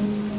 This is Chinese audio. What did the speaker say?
嗯。